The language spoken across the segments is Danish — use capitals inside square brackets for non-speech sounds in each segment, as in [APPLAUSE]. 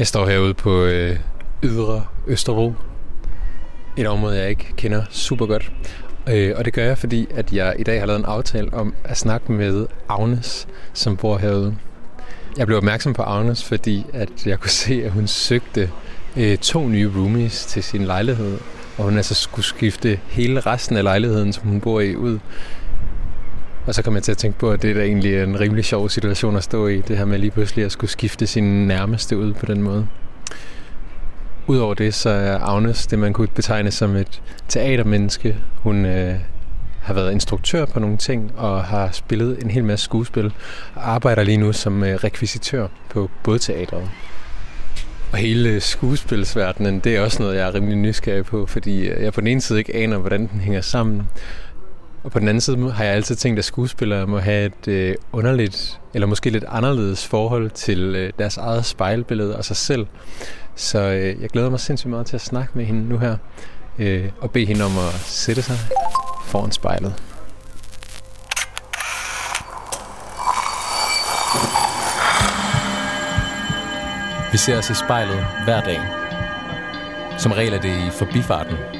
Jeg står herude på øh, Ydre Østerbro. Et område, jeg ikke kender super godt. Øh, og det gør jeg, fordi at jeg i dag har lavet en aftale om at snakke med Agnes, som bor herude. Jeg blev opmærksom på Agnes, fordi at jeg kunne se, at hun søgte øh, to nye roomies til sin lejlighed. Og hun altså skulle skifte hele resten af lejligheden, som hun bor i, ud. Og så kom jeg til at tænke på, at det er da egentlig en rimelig sjov situation at stå i. Det her med lige pludselig at skulle skifte sin nærmeste ud på den måde. Udover det, så er Agnes det, man kunne betegne som et teatermenneske. Hun øh, har været instruktør på nogle ting og har spillet en hel masse skuespil og arbejder lige nu som øh, rekvisitør på både teateret. Og hele øh, skuespilsverdenen, det er også noget, jeg er rimelig nysgerrig på, fordi øh, jeg på den ene side ikke aner, hvordan den hænger sammen. Og på den anden side har jeg altid tænkt, at skuespillere må have et øh, underligt, eller måske lidt anderledes forhold til øh, deres eget spejlbillede og sig selv. Så øh, jeg glæder mig sindssygt meget til at snakke med hende nu her, øh, og bede hende om at sætte sig foran spejlet. Vi ser os i spejlet hver dag. Som regel er det i forbifarten.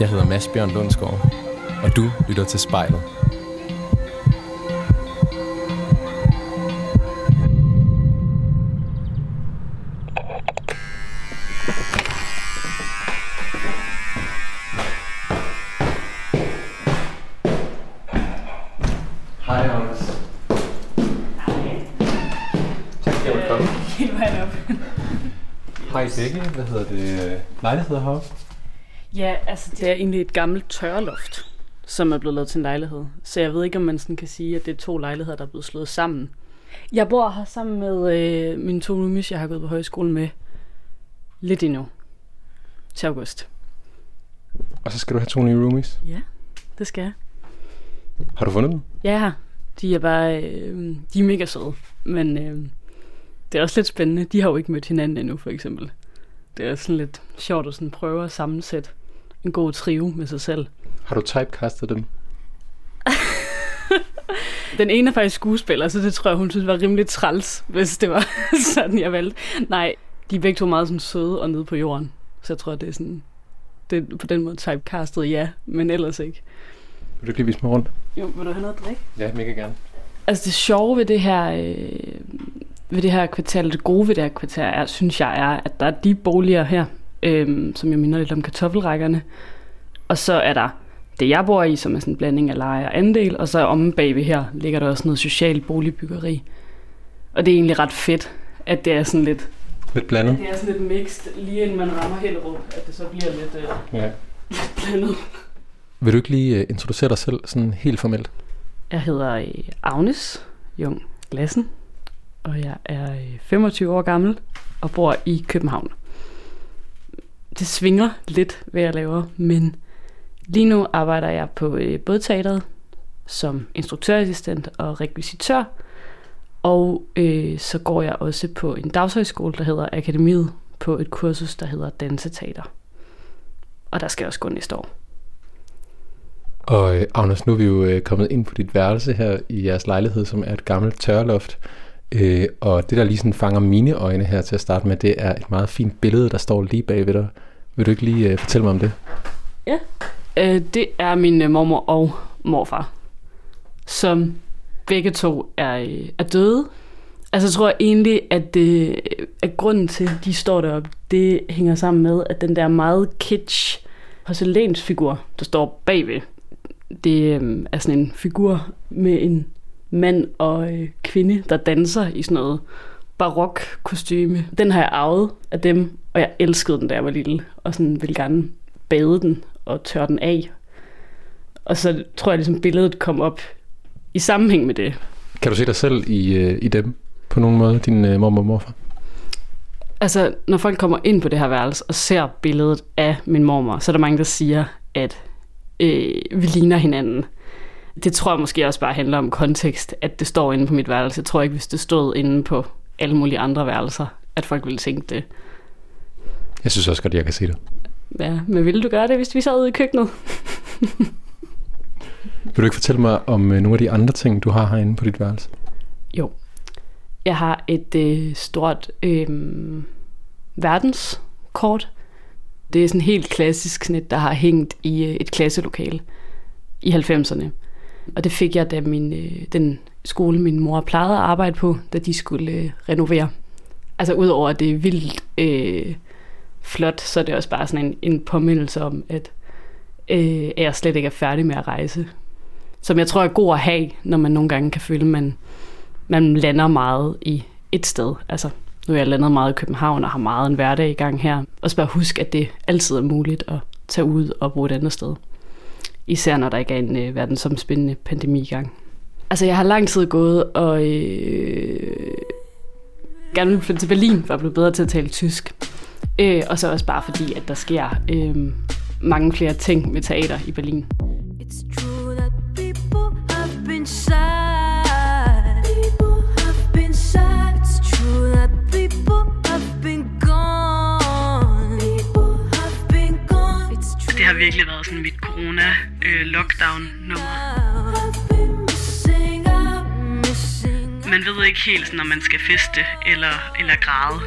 Jeg hedder Mads Bjørn Lundsgaard, og du lytter til spejlet. Hej, Agnes. Tak fordi jeg måtte komme. Helt vejen op. Hej begge. Hvad hedder det? Lejligheder heroppe? Ja, altså det er egentlig et gammelt tørreloft, som er blevet lavet til en lejlighed. Så jeg ved ikke, om man sådan kan sige, at det er to lejligheder, der er blevet slået sammen. Jeg bor her sammen med øh, mine to roomies, jeg har gået på højskole med lidt endnu. Til august. Og så skal du have to nye roomies. Ja, det skal jeg. Har du fundet dem? Ja. De er bare, øh, de er mega søde. Men øh, det er også lidt spændende. De har jo ikke mødt hinanden endnu, for eksempel. Det er sådan lidt sjovt at sådan prøve at sammensætte en god trio med sig selv. Har du typecastet dem? [LAUGHS] Den ene er faktisk skuespiller, så det tror jeg, hun synes var rimelig træls, hvis det var [LAUGHS] sådan, jeg valgte. Nej, de er begge to meget sådan søde og nede på jorden. Så jeg tror, det er sådan, det er på den måde typecastet, ja, men ellers ikke. Vil du ikke lige vise mig rundt? Jo, vil du have noget at drikke? Ja, mega gerne. Altså det sjove ved det her, øh, ved det her kvarter, eller det gode ved det her kvarter, er, synes jeg, er, at der er de boliger her, øh, som jo minder lidt om kartoffelrækkerne. Og så er der det, jeg bor i, som er sådan en blanding af leje og andel, og så omme bagved her ligger der også noget socialt boligbyggeri. Og det er egentlig ret fedt, at det er sådan lidt, Lidt blandet. det er sådan lidt mixed, lige inden man rammer Hellerup, at det så bliver lidt, øh, Ja. lidt blandet. Vil du ikke lige uh, introducere dig selv sådan helt formelt? Jeg hedder øh, Agnes Jung Glassen, og jeg er øh, 25 år gammel og bor i København. Det svinger lidt, hvad jeg laver, men lige nu arbejder jeg på øh, bådteateret som instruktørassistent og rekvisitør, og øh, så går jeg også på en dagshøjskole, der hedder Akademiet, på et kursus, der hedder Danseteater. Og der skal jeg også gå næste år. Og øh, Agnes, nu er vi jo øh, kommet ind på dit værelse her i jeres lejlighed, som er et gammelt tørloft. Øh, og det, der lige sådan fanger mine øjne her til at starte med, det er et meget fint billede, der står lige bag ved dig. Vil du ikke lige øh, fortælle mig om det? Ja. Øh, det er min øh, mormor og morfar, som begge to er, øh, er døde. Altså jeg tror egentlig, at, det, at grunden til, at de står deroppe, det hænger sammen med, at den der meget kitsch porcelænsfigur, der står bagved, det øh, er sådan en figur med en mand og øh, kvinde, der danser i sådan noget barok kostyme. Den har jeg arvet af dem, og jeg elskede den, da jeg var lille, og sådan ville gerne bade den og tørre den af. Og så tror jeg ligesom billedet kom op i sammenhæng med det. Kan du se dig selv i, øh, i dem på nogen måde, din øh, mormor og morfar? Altså, når folk kommer ind på det her værelse og ser billedet af min mormor, så er der mange, der siger, at øh, vi ligner hinanden. Det tror jeg måske også bare handler om kontekst, at det står inde på mit værelse. Jeg tror ikke, hvis det stod inde på alle mulige andre værelser, at folk ville tænke det. Jeg synes også godt, jeg kan se det. Ja, men ville du gøre det, hvis vi sad ude i køkkenet? Vil du ikke fortælle mig om øh, nogle af de andre ting, du har herinde på dit værelse? Jo. Jeg har et øh, stort øh, verdenskort. Det er sådan helt klassisk snit, der har hængt i øh, et klasselokale i 90'erne. Og det fik jeg, da min, øh, den skole, min mor plejede at arbejde på, da de skulle øh, renovere. Altså udover at det er vildt øh, flot, så er det også bare sådan en, en påmindelse om, at øh, jeg slet ikke er færdig med at rejse. Som jeg tror er god at have, når man nogle gange kan føle, at man, man lander meget i et sted. Altså, nu er jeg landet meget i København og har meget en hverdag i gang her. Og så bare husk, at det altid er muligt at tage ud og bruge et andet sted. Især når der ikke er en øh, verdensomspændende pandemi i gang. Altså, jeg har lang tid gået og øh, gerne vil flytte til Berlin for at blive bedre til at tale tysk. Øh, og så også bare fordi, at der sker øh, mange flere ting med teater i Berlin. It's true that people have been sad. People have been sad. It's true that people have been gone. People have been gone. It's true det har virkelig været sådan mit corona-lockdown-nummer. Man ved ikke helt, når man skal feste eller, eller græde.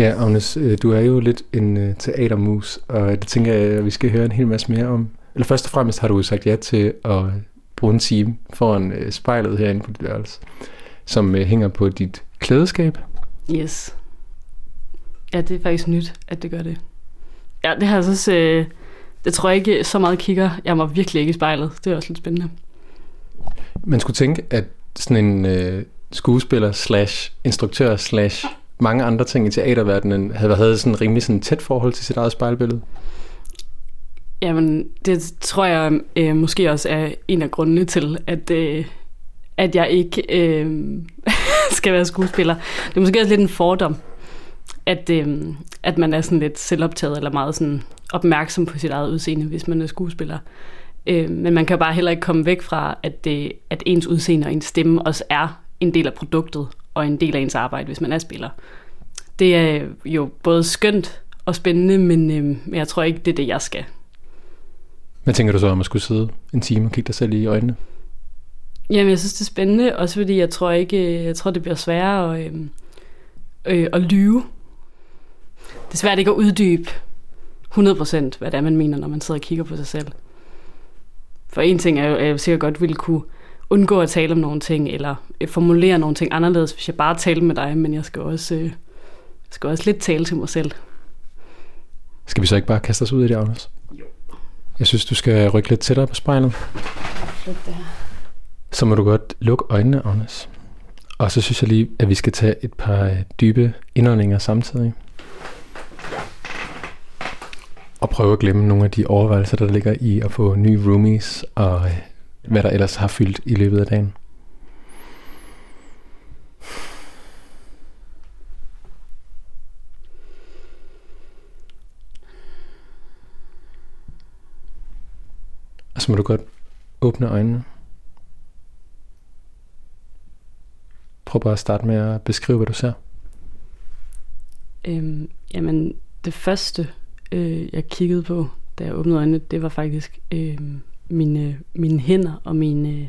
Ja, Agnes, øh, du er jo lidt en øh, teatermus, og det tænker jeg, at vi skal høre en hel masse mere om. Eller først og fremmest har du sagt ja til at bruge en time foran øh, spejlet herinde på dit værelse, som hænger på dit klædeskab. Yes. Ja, det er faktisk nyt, at det gør det. Ja, det har jeg så... Øh, det tror jeg ikke så meget kigger. Jeg må virkelig ikke i spejlet. Det er også lidt spændende. Man skulle tænke, at sådan en øh, skuespiller slash instruktør slash mange andre ting i teaterverdenen havde, havde sådan rimelig sådan tæt forhold til sit eget spejlbillede? Jamen, det tror jeg øh, måske også er en af grundene til, at, øh, at jeg ikke øh, [LAUGHS] skal være skuespiller. Det er måske også lidt en fordom, at, øh, at man er sådan lidt selvoptaget eller meget sådan opmærksom på sit eget udseende, hvis man er skuespiller. Øh, men man kan jo bare heller ikke komme væk fra, at, det, at ens udseende og ens stemme også er en del af produktet og en del af ens arbejde, hvis man er spiller. Det er jo både skønt og spændende, men øh, jeg tror ikke, det er det, jeg skal. Hvad tænker du så om at skulle sidde en time og kigge dig selv i øjnene? Jamen, jeg synes, det er spændende, også fordi jeg tror ikke, jeg tror, det bliver sværere at, øh, øh, at lyve. Det er svært ikke at uddybe 100% hvad det er, man mener, når man sidder og kigger på sig selv. For en ting er jo, at jeg sikkert godt ville kunne undgå at tale om nogle ting, eller formulere nogle ting anderledes, hvis jeg bare taler med dig, men jeg skal også, øh, skal også lidt tale til mig selv. Skal vi så ikke bare kaste os ud i det, Agnes? Jo. Jeg synes, du skal rykke lidt tættere på spejlet. det her. Så må du godt lukke øjnene, Agnes. Og så synes jeg lige, at vi skal tage et par øh, dybe indåndinger samtidig. Og prøve at glemme nogle af de overvejelser, der ligger i at få nye roomies og øh, hvad der ellers har fyldt i løbet af dagen. Og så må du godt åbne øjnene. Prøv bare at starte med at beskrive, hvad du ser. Øhm, jamen, det første øh, jeg kiggede på, da jeg åbnede øjnene, det var faktisk øh, mine, mine hænder og mine øh,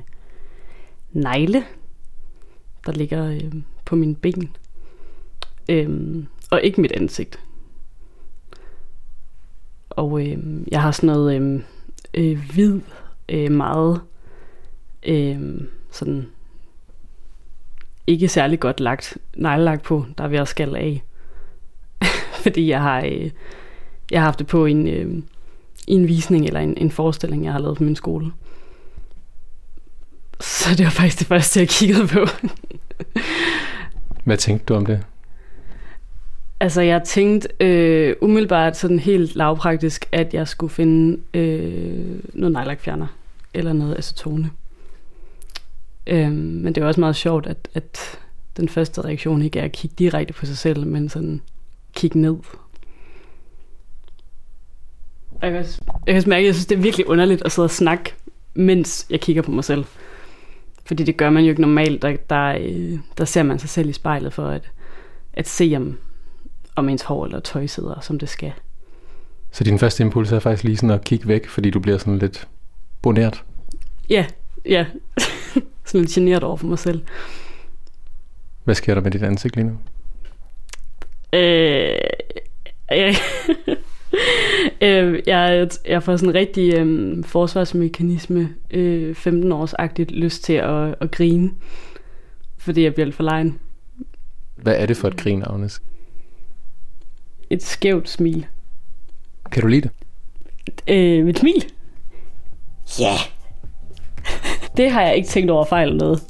negle, der ligger øh, på mine ben. Øh, og ikke mit ansigt. Og øh, jeg har sådan noget øh, øh, hvid, øh, meget øh, sådan ikke særlig godt lagt neglelagt på, der er ved at skalle af. [LAUGHS] Fordi jeg har, øh, jeg har haft det på en, øh, i en visning eller en, en forestilling, jeg har lavet på min skole. Så det var faktisk det første, jeg kiggede på. Hvad tænkte du om det? Altså, jeg tænkte øh, umiddelbart sådan helt lavpraktisk, at jeg skulle finde øh, noget nejlakfjerner eller noget acetone. Øhm, men det er også meget sjovt, at, at den første reaktion ikke er at kigge direkte på sig selv, men sådan kigge ned. Jeg kan, også, jeg kan også mærke, at jeg synes, det er virkelig underligt at sidde og snakke, mens jeg kigger på mig selv. Fordi det gør man jo ikke normalt. Der, der, øh, der ser man sig selv i spejlet for at, at se, om, om ens hår eller tøj sidder, som det skal. Så din første impuls er faktisk lige sådan at kigge væk, fordi du bliver sådan lidt bonert? Ja, ja. [LAUGHS] sådan lidt generet over for mig selv. Hvad sker der med dit ansigt lige nu? Øh, [LAUGHS] øh, [LAUGHS] øh, jeg, jeg får sådan en rigtig øh, forsvarsmekanisme, øh, 15-årsagtigt lyst til at, at grine, fordi jeg bliver lidt for lejen. Hvad er det for et grin, Agnes? Et skævt smil. Kan du lide det? Øh, mit smil? Ja. Yeah. [LAUGHS] det har jeg ikke tænkt over fejl noget.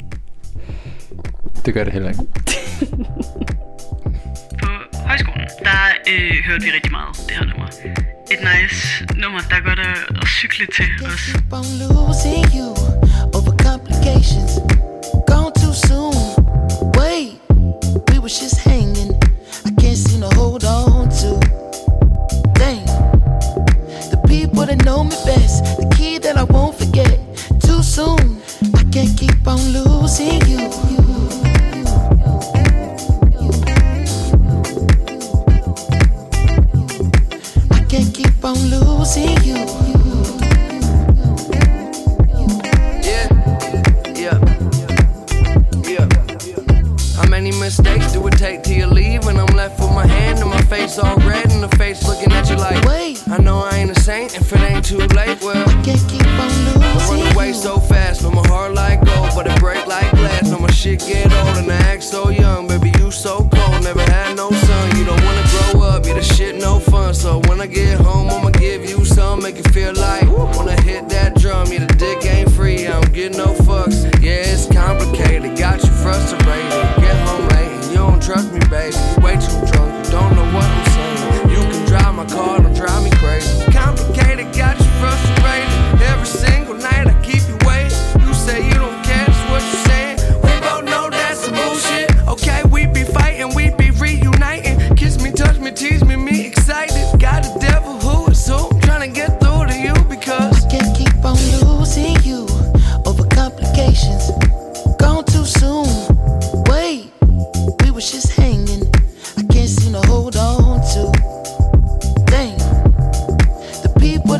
Det gør det heller ikke. [LAUGHS] Højskolen, der øh, hørte vi rigtig meget det her nummer. Et nice nummer, der er godt at, at cykle til os.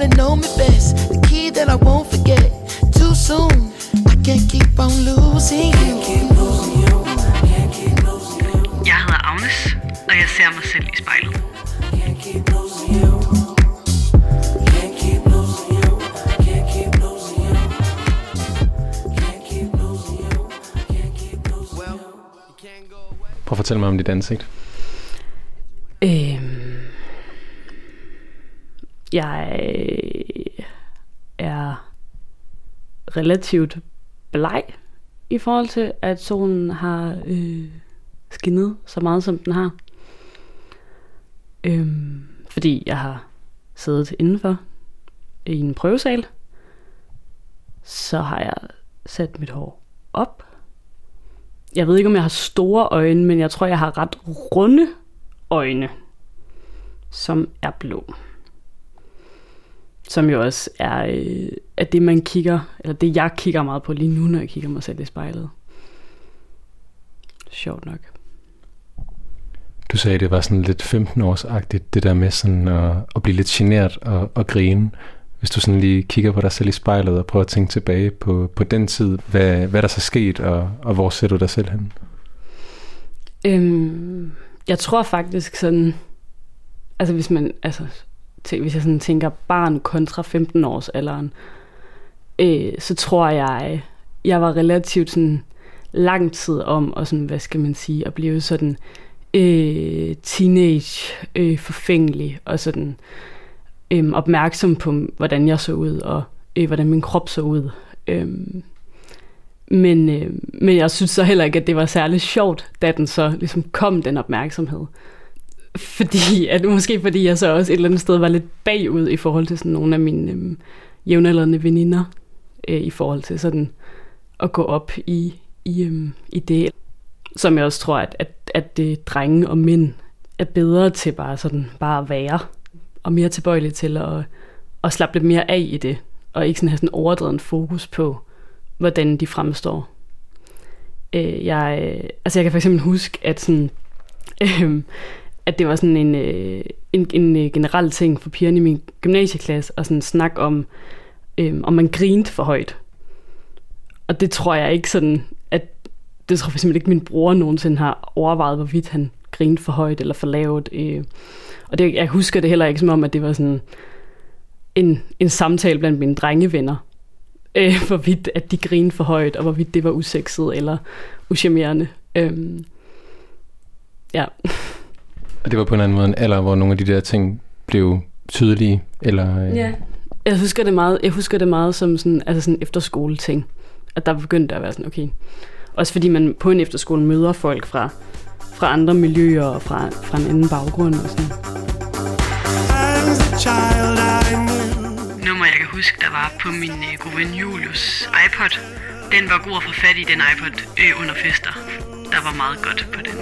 That know me best, the key that I won't forget. Too soon, I can't keep on losing you. Jeg hedder Agnes, og jeg ser mig selv i spejlet. Prøv at fortælle mig om dit ansigt. Jeg øh, er relativt bleg i forhold til, at solen har øh, skinnet så meget, som den har. Øhm, fordi jeg har siddet indenfor i en prøvesal. Så har jeg sat mit hår op. Jeg ved ikke, om jeg har store øjne, men jeg tror, jeg har ret runde øjne, som er blå. Som jo også er, øh, er det, man kigger, eller det, jeg kigger meget på lige nu, når jeg kigger mig selv i spejlet. Sjovt nok. Du sagde, det var sådan lidt 15-årsagtigt, det der med sådan at, at blive lidt genert og, og grine. Hvis du sådan lige kigger på dig selv i spejlet og prøver at tænke tilbage på, på den tid, hvad, hvad der så sket, og, og hvor ser du dig selv hen? Øhm, jeg tror faktisk sådan, altså hvis man, altså hvis jeg sådan tænker barn kontra 15 års alderen, øh, så tror jeg, jeg var relativt sådan lang tid om, og sådan, hvad skal man sige, at blive sådan øh, teenage øh, forfængelig, og sådan øh, opmærksom på, hvordan jeg så ud, og øh, hvordan min krop så ud. Øh, men, øh, men jeg synes så heller ikke, at det var særlig sjovt, da den så ligesom kom, den opmærksomhed. Fordi, at måske fordi jeg så også et eller andet sted var lidt bagud i forhold til sådan nogle af mine øh, jævnaldrende veninder, øh, i forhold til sådan at gå op i, i, øh, i det. Som jeg også tror, at, at, at det drenge og mænd er bedre til bare sådan bare at være, og mere tilbøjelige til at, at slappe lidt mere af i det, og ikke sådan have sådan overdreven fokus på, hvordan de fremstår. Øh, jeg, øh, altså jeg kan for eksempel huske, at sådan, [LAUGHS] øh, at det var sådan en, øh, en, en øh, generel ting for pigerne i min gymnasieklasse, at sådan snak om, øh, om man grinte for højt. Og det tror jeg ikke sådan, at det tror jeg simpelthen ikke, min bror nogensinde har overvejet, hvorvidt han grinte for højt eller for lavt. Øh. Og det, jeg husker det heller ikke som om, at det var sådan en, en samtale blandt mine drengevenner, øh, [LAUGHS] hvorvidt at de grinede for højt, og hvorvidt det var usekset eller uschammerende. Øh. Ja. [LAUGHS] Og det var på en anden måde en alder, hvor nogle af de der ting blev tydelige, eller... Øh... Ja. Jeg husker det meget, jeg husker det meget som sådan, altså sådan efterskole ting. At der begyndte at være sådan, okay. Også fordi man på en efterskole møder folk fra, fra andre miljøer og fra, fra en anden baggrund og sådan. Nummer jeg kan huske, der var på min øh, gode ven Julius iPod. Den var god at få fat i, den iPod, øh, under fester. Der var meget godt på den.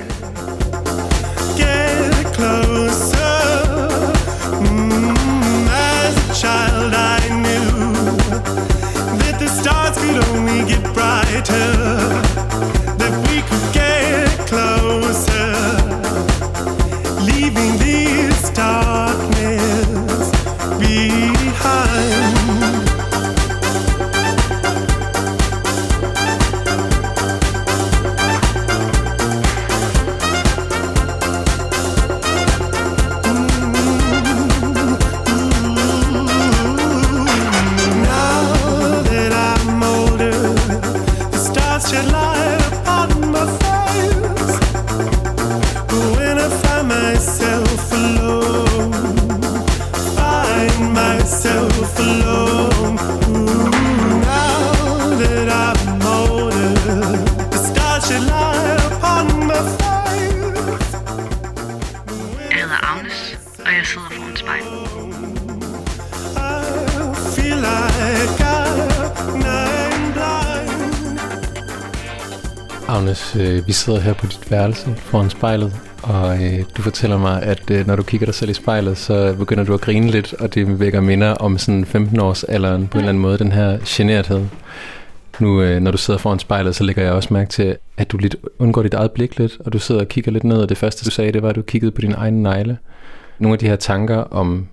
Get sidder her på dit værelse foran spejlet, og øh, du fortæller mig, at øh, når du kigger dig selv i spejlet, så begynder du at grine lidt, og det vækker minder om sådan 15-års alderen på en eller anden måde, den her generthed. Nu, øh, når du sidder foran spejlet, så lægger jeg også mærke til, at du lidt undgår dit eget blik lidt, og du sidder og kigger lidt ned, og det første, du sagde, det var, at du kiggede på din egen negle. Nogle af de her tanker om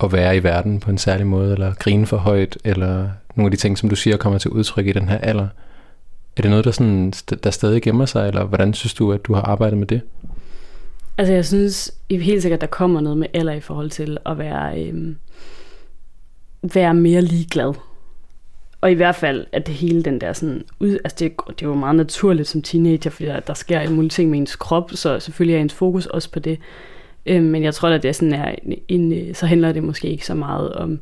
at være i verden på en særlig måde, eller grine for højt, eller nogle af de ting, som du siger, kommer til udtryk i den her alder. Er det noget, der, sådan, der stadig gemmer sig, eller hvordan synes du, at du har arbejdet med det? Altså jeg synes i helt sikkert, der kommer noget med alder i forhold til at være, øhm, være mere ligeglad. Og i hvert fald, at det hele den der sådan, ud, altså det, det er jo meget naturligt som teenager, fordi der, der sker en mulige ting med ens krop, så selvfølgelig er ens fokus også på det. Øhm, men jeg tror, at det er sådan er en, en, så handler det måske ikke så meget om,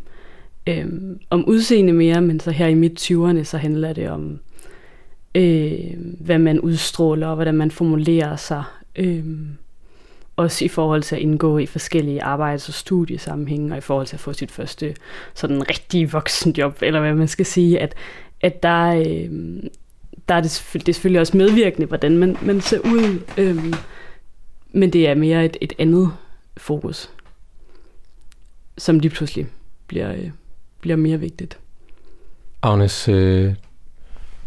øhm, om udseende mere, men så her i midt 20'erne, så handler det om, øh, hvad man udstråler, og hvordan man formulerer sig. Øh, også i forhold til at indgå i forskellige arbejds- og studiesammenhænge, og i forhold til at få sit første sådan rigtige voksenjob, eller hvad man skal sige, at, at der, øh, der er det, det er selvfølgelig også medvirkende, hvordan man, man ser ud, øh, men det er mere et, et andet fokus, som lige pludselig bliver, øh, bliver mere vigtigt. Agnes, øh,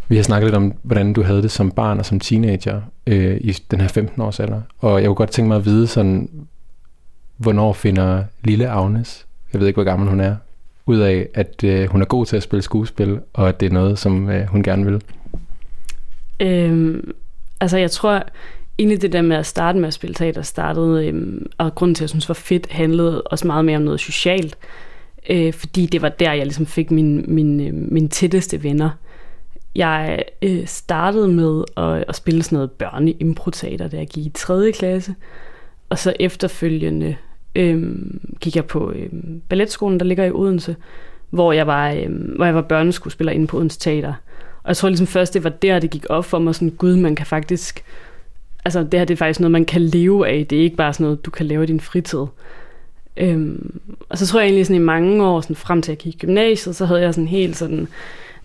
vi har snakket lidt om, hvordan du havde det som barn og som teenager øh, i den her 15-års alder. Og jeg kunne godt tænke mig at vide sådan, hvornår finder lille Agnes, jeg ved ikke, hvor gammel hun er, ud af, at øh, hun er god til at spille skuespil, og at det er noget, som øh, hun gerne vil. Øhm, altså jeg tror egentlig det der med at starte med at spille teater startede, øhm, og grunden til at jeg synes var fedt, handlede også meget mere om noget socialt. Øh, fordi det var der, jeg ligesom fik mine min, øh, min tætteste venner. Jeg øh, startede med at, at spille sådan noget børneimproteater, da jeg gik i 3. klasse. Og så efterfølgende øh, gik jeg på øh, balletskolen, der ligger i Odense, hvor jeg var, øh, hvor jeg var børneskuespiller inde på Odense Teater. Og jeg tror ligesom først, det var der, det gik op for mig, sådan, gud, man kan faktisk, altså det her det er faktisk noget, man kan leve af. Det er ikke bare sådan noget, du kan lave i din fritid. Øhm, og så tror jeg egentlig sådan i mange år, sådan frem til at gik i gymnasiet, så havde jeg sådan helt sådan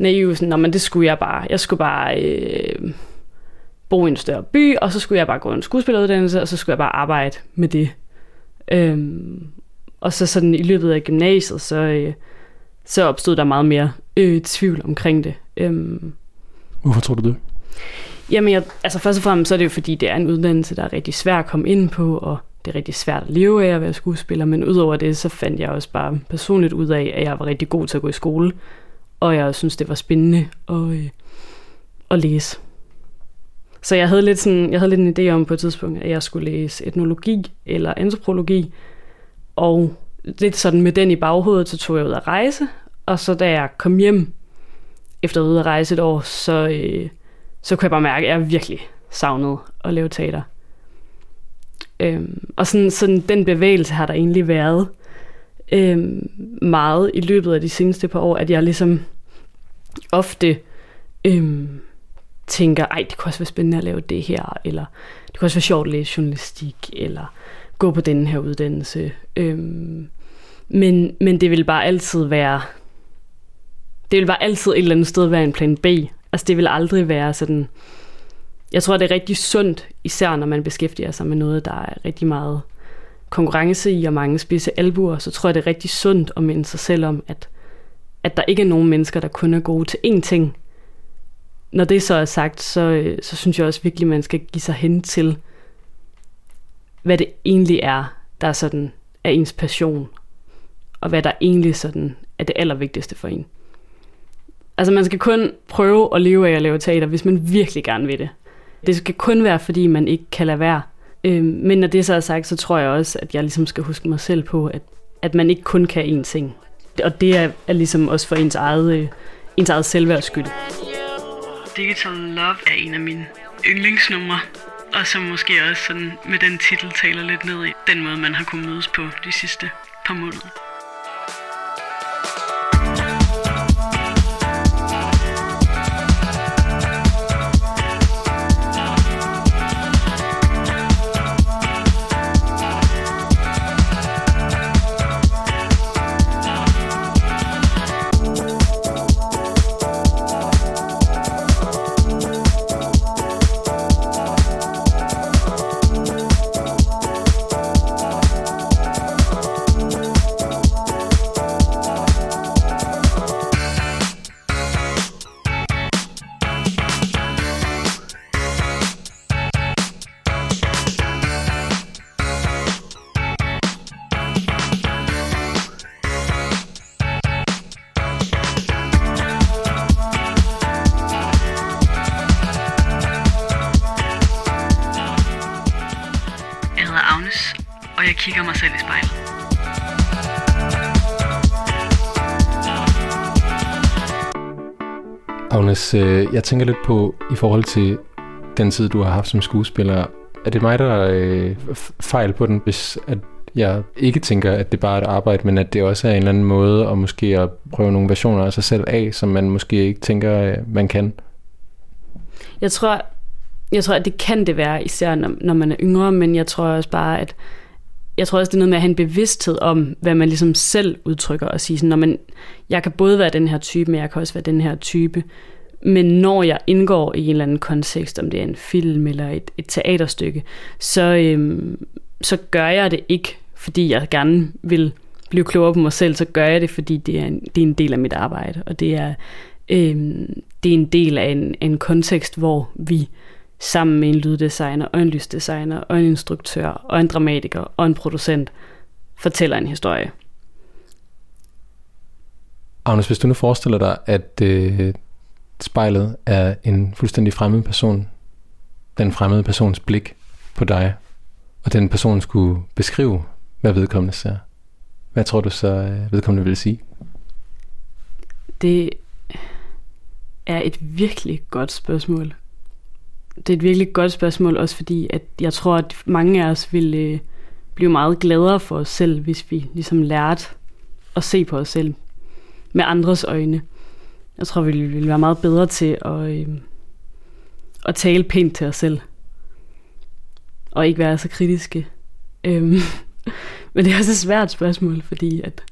naiv, sådan, men det skulle jeg bare. Jeg skulle bare øh, bo i en større by, og så skulle jeg bare gå en skuespilleruddannelse, og så skulle jeg bare arbejde med det. Øhm, og så sådan i løbet af gymnasiet, så, øh, så opstod der meget mere øh, tvivl omkring det. Øhm, Hvorfor tror du det? Jamen, jeg, altså først og fremmest så er det jo fordi, det er en uddannelse, der er rigtig svær at komme ind på, og det er rigtig svært at leve af at være skuespiller, men udover det, så fandt jeg også bare personligt ud af, at jeg var rigtig god til at gå i skole, og jeg synes, det var spændende at, øh, at læse. Så jeg havde lidt sådan, jeg havde lidt en idé om på et tidspunkt, at jeg skulle læse etnologi eller antropologi, og lidt sådan med den i baghovedet, så tog jeg ud at rejse, og så da jeg kom hjem efter at ud at rejse et år, så, øh, så kunne jeg bare mærke, at jeg virkelig savnede at lave teater. Øhm, og sådan, sådan den bevægelse har der egentlig været øhm, meget i løbet af de seneste par år, at jeg ligesom ofte øh, tænker, ej, det kunne også være spændende at lave det her, eller det kunne også være sjovt at læse journalistik, eller gå på den her uddannelse. Øh, men, men det vil bare altid være, det vil bare altid et eller andet sted være en plan B. Altså det vil aldrig være sådan, jeg tror, det er rigtig sundt, især når man beskæftiger sig med noget, der er rigtig meget konkurrence i og mange spidse albuer, så tror jeg, det er rigtig sundt at minde sig selv om, at, at der ikke er nogen mennesker, der kun er gode til én ting. Når det så er sagt, så, øh, så synes jeg også virkelig, at man skal give sig hen til, hvad det egentlig er, der er sådan er ens passion, og hvad der egentlig sådan er det allervigtigste for en. Altså man skal kun prøve at leve af at lave teater, hvis man virkelig gerne vil det. Det skal kun være, fordi man ikke kan lade være. Øh, men når det så er sagt, så tror jeg også, at jeg ligesom skal huske mig selv på, at, at man ikke kun kan én ting. Og det er, er ligesom også for ens eget, øh, ens eget selvværds skyld. Digital Love er en af mine yndlingsnumre, og som måske også sådan med den titel taler lidt ned i den måde, man har kunnet mødes på de sidste par måneder. Agnes, øh, jeg tænker lidt på, i forhold til den tid, du har haft som skuespiller, er det mig, der er øh, fejl på den, hvis at jeg ikke tænker, at det bare er et arbejde, men at det også er en eller anden måde at måske at prøve nogle versioner af sig selv af, som man måske ikke tænker, øh, man kan? Jeg tror, jeg tror, at det kan det være, især når, når man er yngre, men jeg tror også bare, at jeg tror også, det er noget med at have en bevidsthed om, hvad man ligesom selv udtrykker og sige sådan, når man, jeg kan både være den her type, men jeg kan også være den her type. Men når jeg indgår i en eller anden kontekst, om det er en film eller et, et teaterstykke, så, øhm, så gør jeg det ikke, fordi jeg gerne vil blive klogere på mig selv, så gør jeg det, fordi det er en, det er en del af mit arbejde, og det er Øhm, det er en del af en, en kontekst, hvor vi sammen med en lyddesigner og en lysdesigner og en instruktør og en dramatiker og en producent fortæller en historie. Agnes, hvis du nu forestiller dig, at øh, spejlet er en fuldstændig fremmed person, den fremmede persons blik på dig, og den person skulle beskrive, hvad vedkommende ser, hvad tror du så, øh, vedkommende vil sige? Det er et virkelig godt spørgsmål. Det er et virkelig godt spørgsmål, også fordi at jeg tror, at mange af os ville øh, blive meget gladere for os selv, hvis vi ligesom lærte at se på os selv med andres øjne. Jeg tror, vi ville være meget bedre til at, øh, at tale pænt til os selv. Og ikke være så kritiske. Øhm, [LAUGHS] men det er også et svært spørgsmål, fordi at,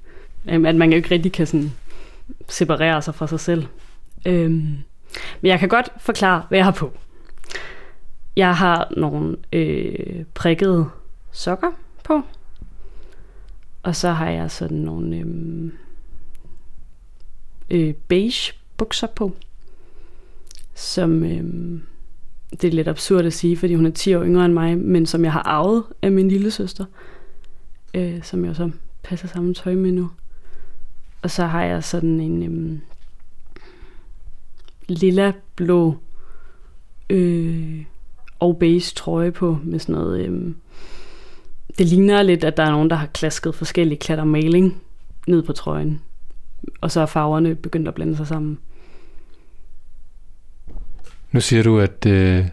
øhm, at man jo ikke rigtig kan sådan separere sig fra sig selv. Øhm, men jeg kan godt forklare, hvad jeg har på. Jeg har nogle øh, prikkede sokker på. Og så har jeg sådan nogle øh, øh, beige bukser på. Som øh, det er lidt absurd at sige, fordi hun er 10 år yngre end mig, men som jeg har arvet af min lille søster. Øh, som jeg så passer samme tøj med nu. Og så har jeg sådan en øh, lilla blå øh, og beige trøje på med sådan noget... Øh, det ligner lidt, at der er nogen, der har klasket forskellige klatter maling ned på trøjen. Og så er farverne begyndt at blande sig sammen. Nu siger du, at, øh,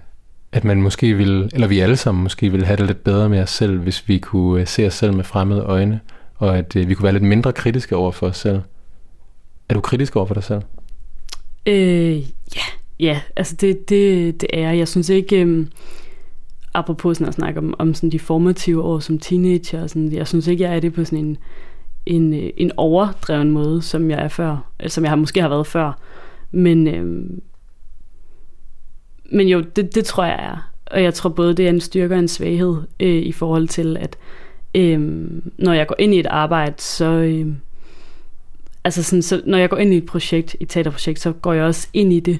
at man måske vil, eller vi alle sammen måske vil have det lidt bedre med os selv, hvis vi kunne øh, se os selv med fremmede øjne, og at øh, vi kunne være lidt mindre kritiske over for os selv. Er du kritisk over for dig selv? Øh, ja, ja, altså det, det, det er jeg. synes ikke, øhm, apropos sådan at snakke om, om sådan de formative år som teenager, og sådan, jeg synes ikke, jeg er det på sådan en, en, øh, en overdreven måde, som jeg er før, øh, som jeg har, måske har været før. Men, øhm, men jo, det, det tror jeg er. Og jeg tror både, det er en styrke og en svaghed øh, i forhold til, at øh, når jeg går ind i et arbejde, så... Øh, altså sådan, så når jeg går ind i et projekt, et teaterprojekt, så går jeg også ind i det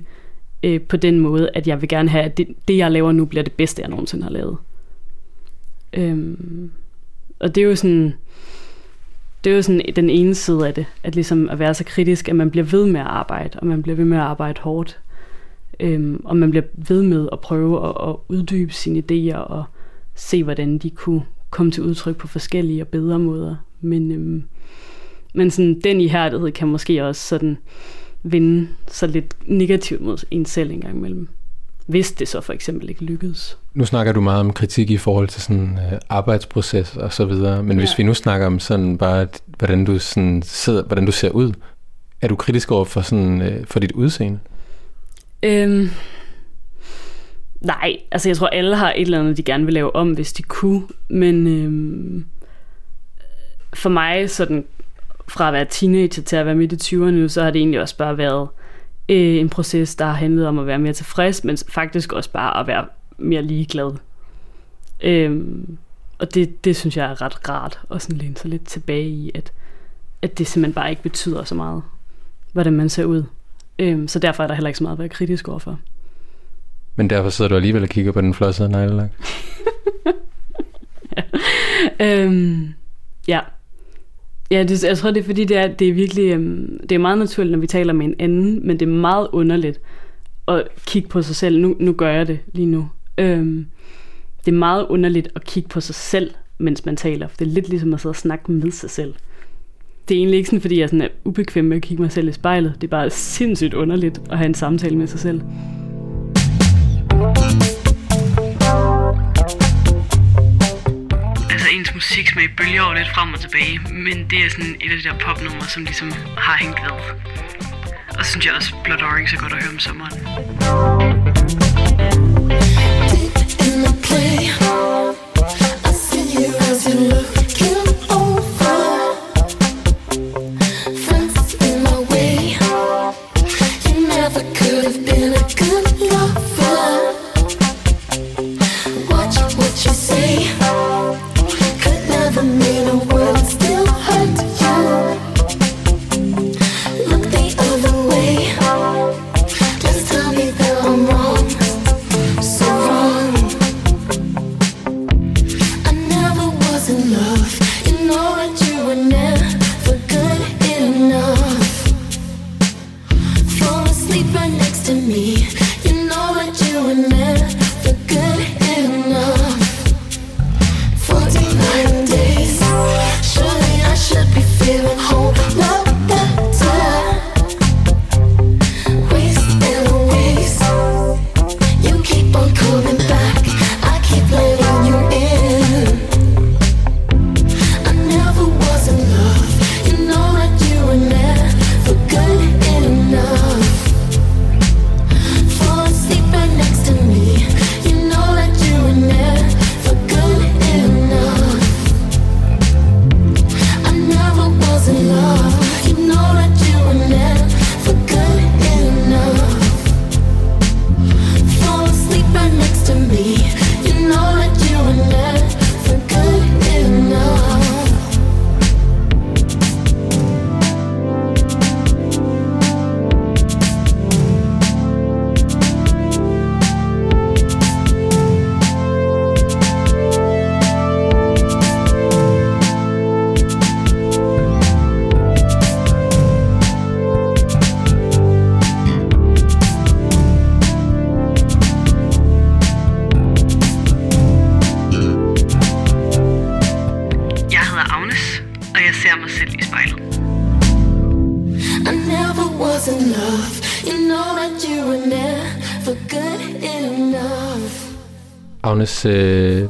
øh, på den måde, at jeg vil gerne have, at det, det, jeg laver nu, bliver det bedste, jeg nogensinde har lavet. Øhm, og det er jo sådan, det er jo sådan den ene side af det, at ligesom at være så kritisk, at man bliver ved med at arbejde, og man bliver ved med at arbejde hårdt, øhm, og man bliver ved med at prøve at, at uddybe sine idéer, og se, hvordan de kunne komme til udtryk på forskellige og bedre måder. Men, øhm, men sådan, den ihærdighed kan måske også sådan vinde så lidt negativt mod en selv en gang imellem. Hvis det så for eksempel ikke lykkedes. Nu snakker du meget om kritik i forhold til sådan øh, arbejdsproces og så videre, men ja. hvis vi nu snakker om sådan bare, hvordan du, sådan sidder, hvordan du ser ud, er du kritisk over for, sådan, øh, for dit udseende? Øhm, nej, altså jeg tror alle har et eller andet, de gerne vil lave om, hvis de kunne, men øhm, for mig sådan fra at være teenager til at være midt i 20'erne nu, så har det egentlig også bare været øh, en proces, der har handlet om at være mere tilfreds, men faktisk også bare at være mere ligeglad. Øhm, og det, det synes jeg er ret rart at sådan læne sig lidt tilbage i, at, at det simpelthen bare ikke betyder så meget, hvordan man ser ud. Øhm, så derfor er der heller ikke så meget at være kritisk overfor. Men derfor sidder du alligevel og kigger på den flossede neglelak? [LAUGHS] ja. Øhm, ja, Ja, det, jeg tror, det er fordi, det er, det er virkelig øhm, det er meget naturligt, når vi taler med en anden, men det er meget underligt at kigge på sig selv. Nu, nu gør jeg det lige nu. Øhm, det er meget underligt at kigge på sig selv, mens man taler, for det er lidt ligesom at sidde og snakke med sig selv. Det er egentlig ikke sådan, fordi jeg sådan er ubekvem med at kigge mig selv i spejlet. Det er bare sindssygt underligt at have en samtale med sig selv. Musiksmag bølger over lidt frem og tilbage, men det er sådan et af de der popnumre, som ligesom har hængt ved. Og så synes jeg også, Blood Orange er godt at høre om sommeren.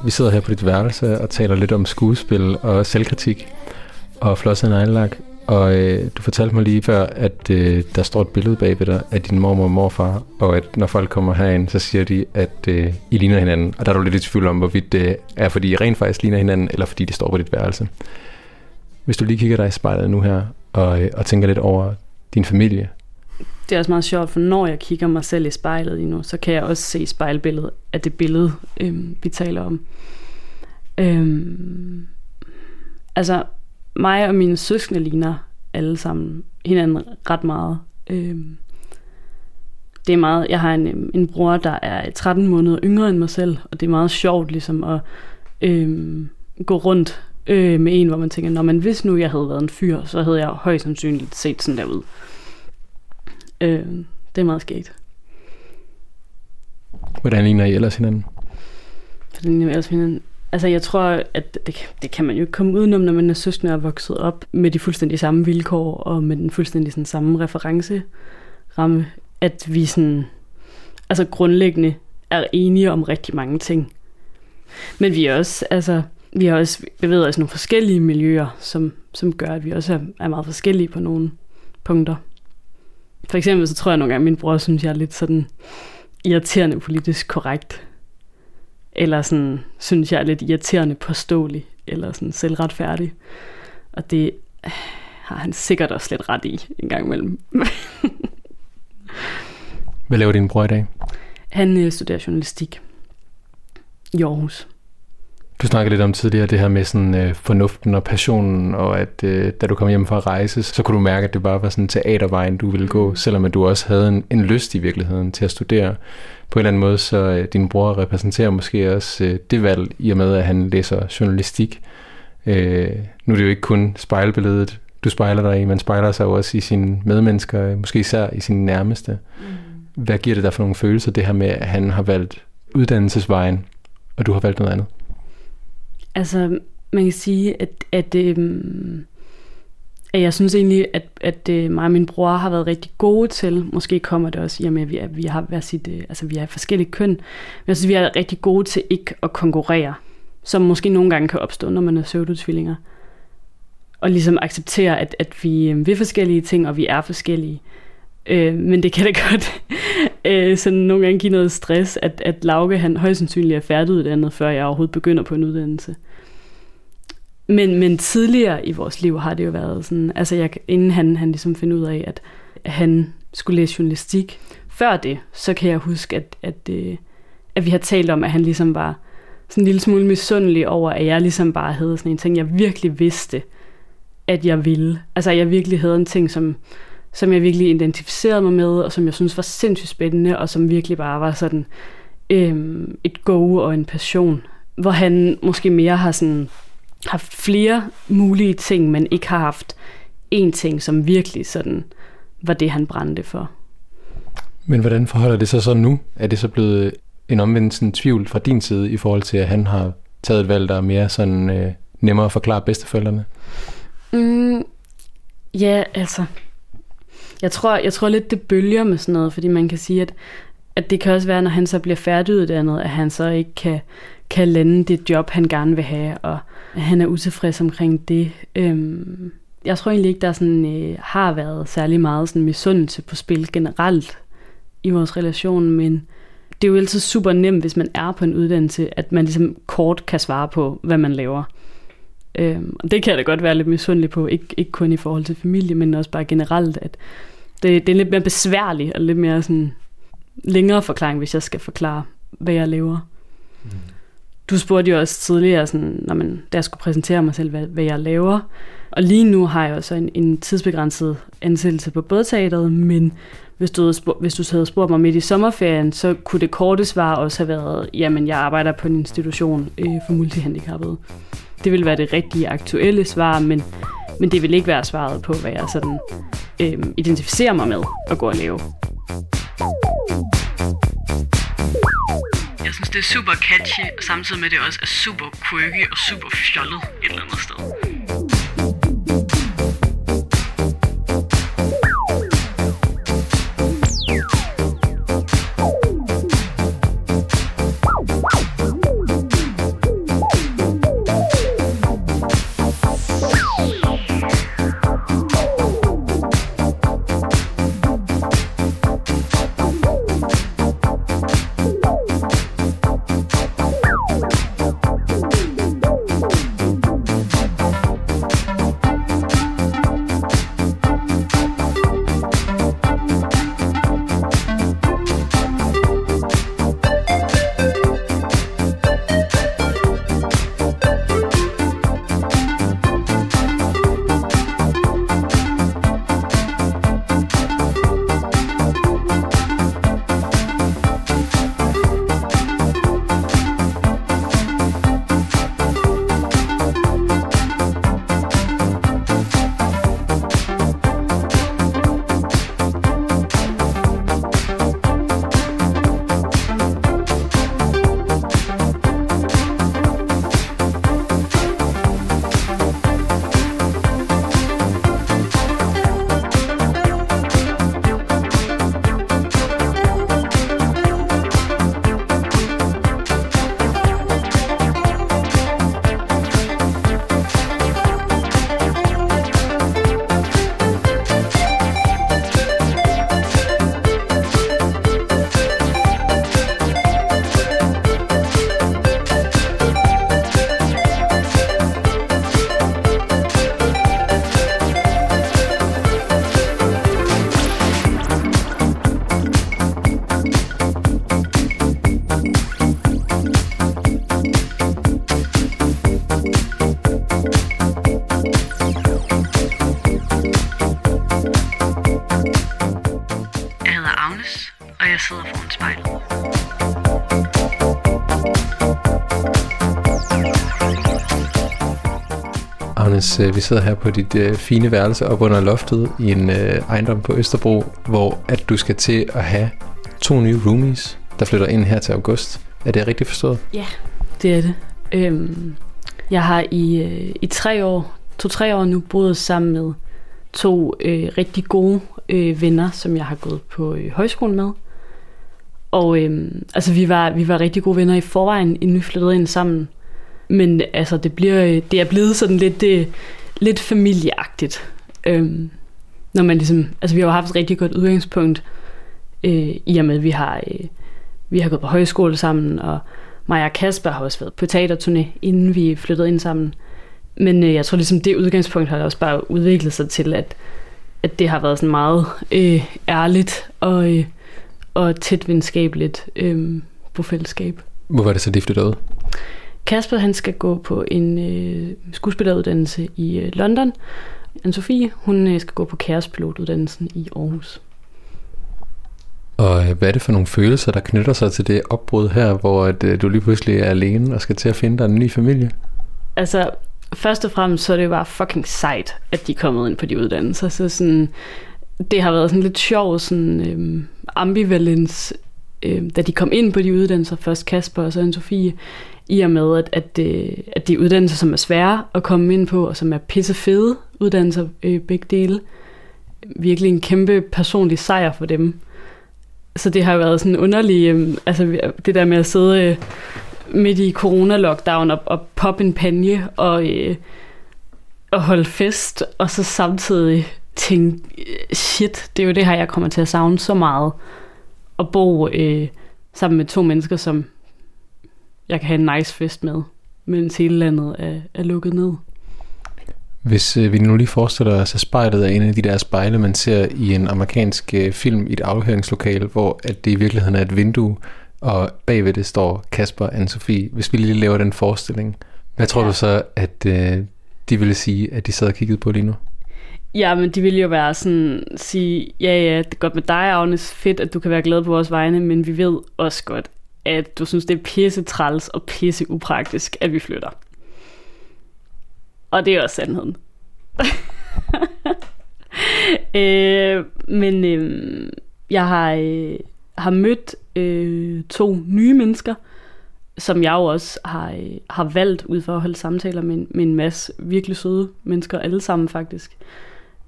Vi sidder her på dit værelse og taler lidt om skuespil og selvkritik og flosset neglelak. Og øh, du fortalte mig lige før, at øh, der står et billede bag ved dig af din mormor og morfar, og at når folk kommer herind, så siger de, at øh, I ligner hinanden. Og der er du lidt i tvivl om, hvorvidt det er, fordi I rent faktisk ligner hinanden, eller fordi det står på dit værelse. Hvis du lige kigger dig i spejlet nu her, og, øh, og tænker lidt over din familie, det er også meget sjovt, for når jeg kigger mig selv i spejlet lige nu, så kan jeg også se spejlbilledet af det billede, øhm, vi taler om. Øhm, altså, mig og mine søskende ligner alle sammen hinanden ret meget. Øhm, det er meget, jeg har en, øhm, en bror, der er 13 måneder yngre end mig selv, og det er meget sjovt ligesom at øhm, gå rundt øh, med en, hvor man tænker, når man hvis nu jeg havde været en fyr, så havde jeg højst sandsynligt set sådan der ud. Øh, det er meget skægt. hvordan ligner I ellers hinanden? Fordi jeg, ellers finder, altså jeg tror, at det, kan- det kan man jo ikke komme udenom, når man er søskende og vokset op med de fuldstændig samme vilkår og med den fuldstændig sådan, samme referenceramme, at vi sådan, altså grundlæggende er enige om rigtig mange ting. Men vi er også, altså, vi har også bevæget os i nogle forskellige miljøer, som, som gør, at vi også er, er meget forskellige på nogle punkter. For eksempel så tror jeg nogle gange, at min bror synes, jeg er lidt sådan irriterende politisk korrekt. Eller sådan, synes jeg er lidt irriterende påståelig. Eller sådan selvretfærdig. Og det har han sikkert også lidt ret i en gang imellem. Hvad laver din bror i dag? Han øh, studerer journalistik i Aarhus. Du snakkede lidt om tidligere det her med sådan, øh, fornuften og passionen, og at øh, da du kom hjem fra at rejse, så kunne du mærke, at det bare var sådan teatervejen, du ville gå, selvom at du også havde en, en lyst i virkeligheden til at studere. På en eller anden måde, så øh, din bror repræsenterer måske også øh, det valg, i og med at han læser journalistik. Øh, nu er det jo ikke kun spejlbilledet, du spejler dig i, man spejler sig jo også i sine medmennesker, måske især i sine nærmeste. Hvad giver det dig for nogle følelser, det her med, at han har valgt uddannelsesvejen, og du har valgt noget andet? Altså, man kan sige, at, at, øhm, at jeg synes egentlig, at, at øh, mig og min bror har været rigtig gode til, måske kommer det også i og med, at vi, er, vi har hver sit, øh, altså vi er forskellige køn, men jeg synes, vi er rigtig gode til ikke at konkurrere, som måske nogle gange kan opstå, når man er pseudotvillinger. Og ligesom acceptere, at, at vi, øh, vi forskellige ting, og vi er forskellige. Øh, men det kan da godt øh, sådan nogle gange give noget stress, at, at Lauke han højst sandsynligt er færdiguddannet, før jeg overhovedet begynder på en uddannelse. Men, men tidligere i vores liv har det jo været sådan, altså jeg, inden han, han ligesom finder ud af, at han skulle læse journalistik. Før det, så kan jeg huske, at, at, at, at vi har talt om, at han ligesom var sådan en lille smule misundelig over, at jeg ligesom bare havde sådan en ting, jeg virkelig vidste, at jeg ville. Altså jeg virkelig havde en ting, som, som jeg virkelig identificerede mig med, og som jeg synes var sindssygt spændende, og som virkelig bare var sådan øhm, et go og en passion. Hvor han måske mere har sådan haft flere mulige ting, men ikke har haft én ting, som virkelig sådan var det, han brændte for. Men hvordan forholder det sig så nu? Er det så blevet en omvendt sådan, tvivl fra din side i forhold til, at han har taget et valg, der er mere sådan, øh, nemmere at forklare bedsteforældrene? Mm, ja, altså... Jeg tror, jeg tror lidt, det bølger med sådan noget, fordi man kan sige, at, at det kan også være, når han så bliver færdiguddannet, at han så ikke kan, kan lande det job, han gerne vil have, og at han er utilfreds omkring det. Øhm, jeg tror egentlig ikke, der sådan, øh, har været særlig meget sådan misundelse på spil generelt i vores relation, men det er jo altid super nemt, hvis man er på en uddannelse, at man ligesom kort kan svare på, hvad man laver. Øhm, og det kan jeg da godt være lidt misundelig på, ikke, ikke kun i forhold til familie, men også bare generelt, at det, det er lidt mere besværligt og lidt mere sådan længere forklaring, hvis jeg skal forklare, hvad jeg laver. Mm. Du spurgte jo også tidligere, sådan, når man, da jeg skulle præsentere mig selv, hvad, hvad jeg laver. Og lige nu har jeg også en, en tidsbegrænset ansættelse på bådteateret, men hvis du, spurgt, hvis du havde spurgt mig midt i sommerferien, så kunne det korte svar også have været, jamen jeg arbejder på en institution øh, for multihandicappede. Det vil være det rigtige aktuelle svar, men, men det vil ikke være svaret på, hvad jeg sådan øh, identificerer mig med at gå og lave. Jeg synes, det er super catchy, samtidig med, at det også er super quirky og super fjollet et eller andet sted. Agnes, øh, vi sidder her på dit øh, fine værelse op under loftet i en øh, ejendom på Østerbro, hvor at du skal til at have to nye roomies, der flytter ind her til august. Er det rigtigt forstået? Ja, det er det. Øhm, jeg har i, øh, i tre år, to-tre år nu boet sammen med to øh, rigtig gode øh, venner, som jeg har gået på øh, højskolen med. Og øh, altså, vi var, vi var rigtig gode venner i forvejen, inden vi flyttede ind sammen. Men altså, det, bliver, øh, det er blevet sådan lidt, det, lidt familieagtigt. Øhm, når man ligesom, altså, vi har jo haft et rigtig godt udgangspunkt, øh, i og med, at vi har, øh, vi har gået på højskole sammen, og mig og Kasper har også været på teaterturné, inden vi flyttede ind sammen. Men øh, jeg tror ligesom, det udgangspunkt har også bare udviklet sig til, at, at det har været sådan meget øh, ærligt og, øh, og tæt venskabeligt øh, på fællesskab. Hvor var det så, de flyttede ud? Kasper han skal gå på en øh, skuespilleruddannelse i øh, London. Anne-Sophie, hun øh, skal gå på kærespilotudannelsen i Aarhus. Og øh, hvad er det for nogle følelser, der knytter sig til det opbrud her, hvor at, øh, du lige pludselig er alene og skal til at finde dig en ny familie? Altså, først og fremmest så er det bare fucking sejt, at de er kommet ind på de uddannelser. Så sådan, det har været sådan lidt sjov sådan, øhm, ambivalens, øhm, da de kom ind på de uddannelser, først Kasper og så Anne-Sophie, i og med, at, at, det, at det er uddannelser, som er svære at komme ind på, og som er pisse fede uddannelser, øh, begge dele. Virkelig en kæmpe personlig sejr for dem. Så det har været sådan underlig, øh, altså det der med at sidde øh, midt i corona-lockdown og, og poppe en panje og, øh, og holde fest, og så samtidig tænke, øh, shit, det er jo det her, jeg kommer til at savne så meget. At bo øh, sammen med to mennesker, som jeg kan have en nice fest med, mens hele landet er, er lukket ned. Hvis øh, vi nu lige forestiller os, at spejlet er en af de der spejle, man ser i en amerikansk øh, film i et afhøringslokale, hvor at det i virkeligheden er et vindue, og bagved det står Kasper og Anne-Sophie. Hvis vi lige laver den forestilling, hvad tror Ja. du så, at øh, de ville sige, at de sad og kiggede på lige nu? Ja, men de vil jo være sådan, sige, ja, ja, det er godt med dig, Agnes, fedt, at du kan være glad på vores vegne, men vi ved også godt, at du synes, det er pisse træls og pisse upraktisk, at vi flytter. Og det er også sandheden. [LAUGHS] øh, men øh, jeg har, øh, har mødt øh, to nye mennesker, som jeg jo også har, øh, har valgt ud for at holde samtaler med, med en masse virkelig søde mennesker, alle sammen faktisk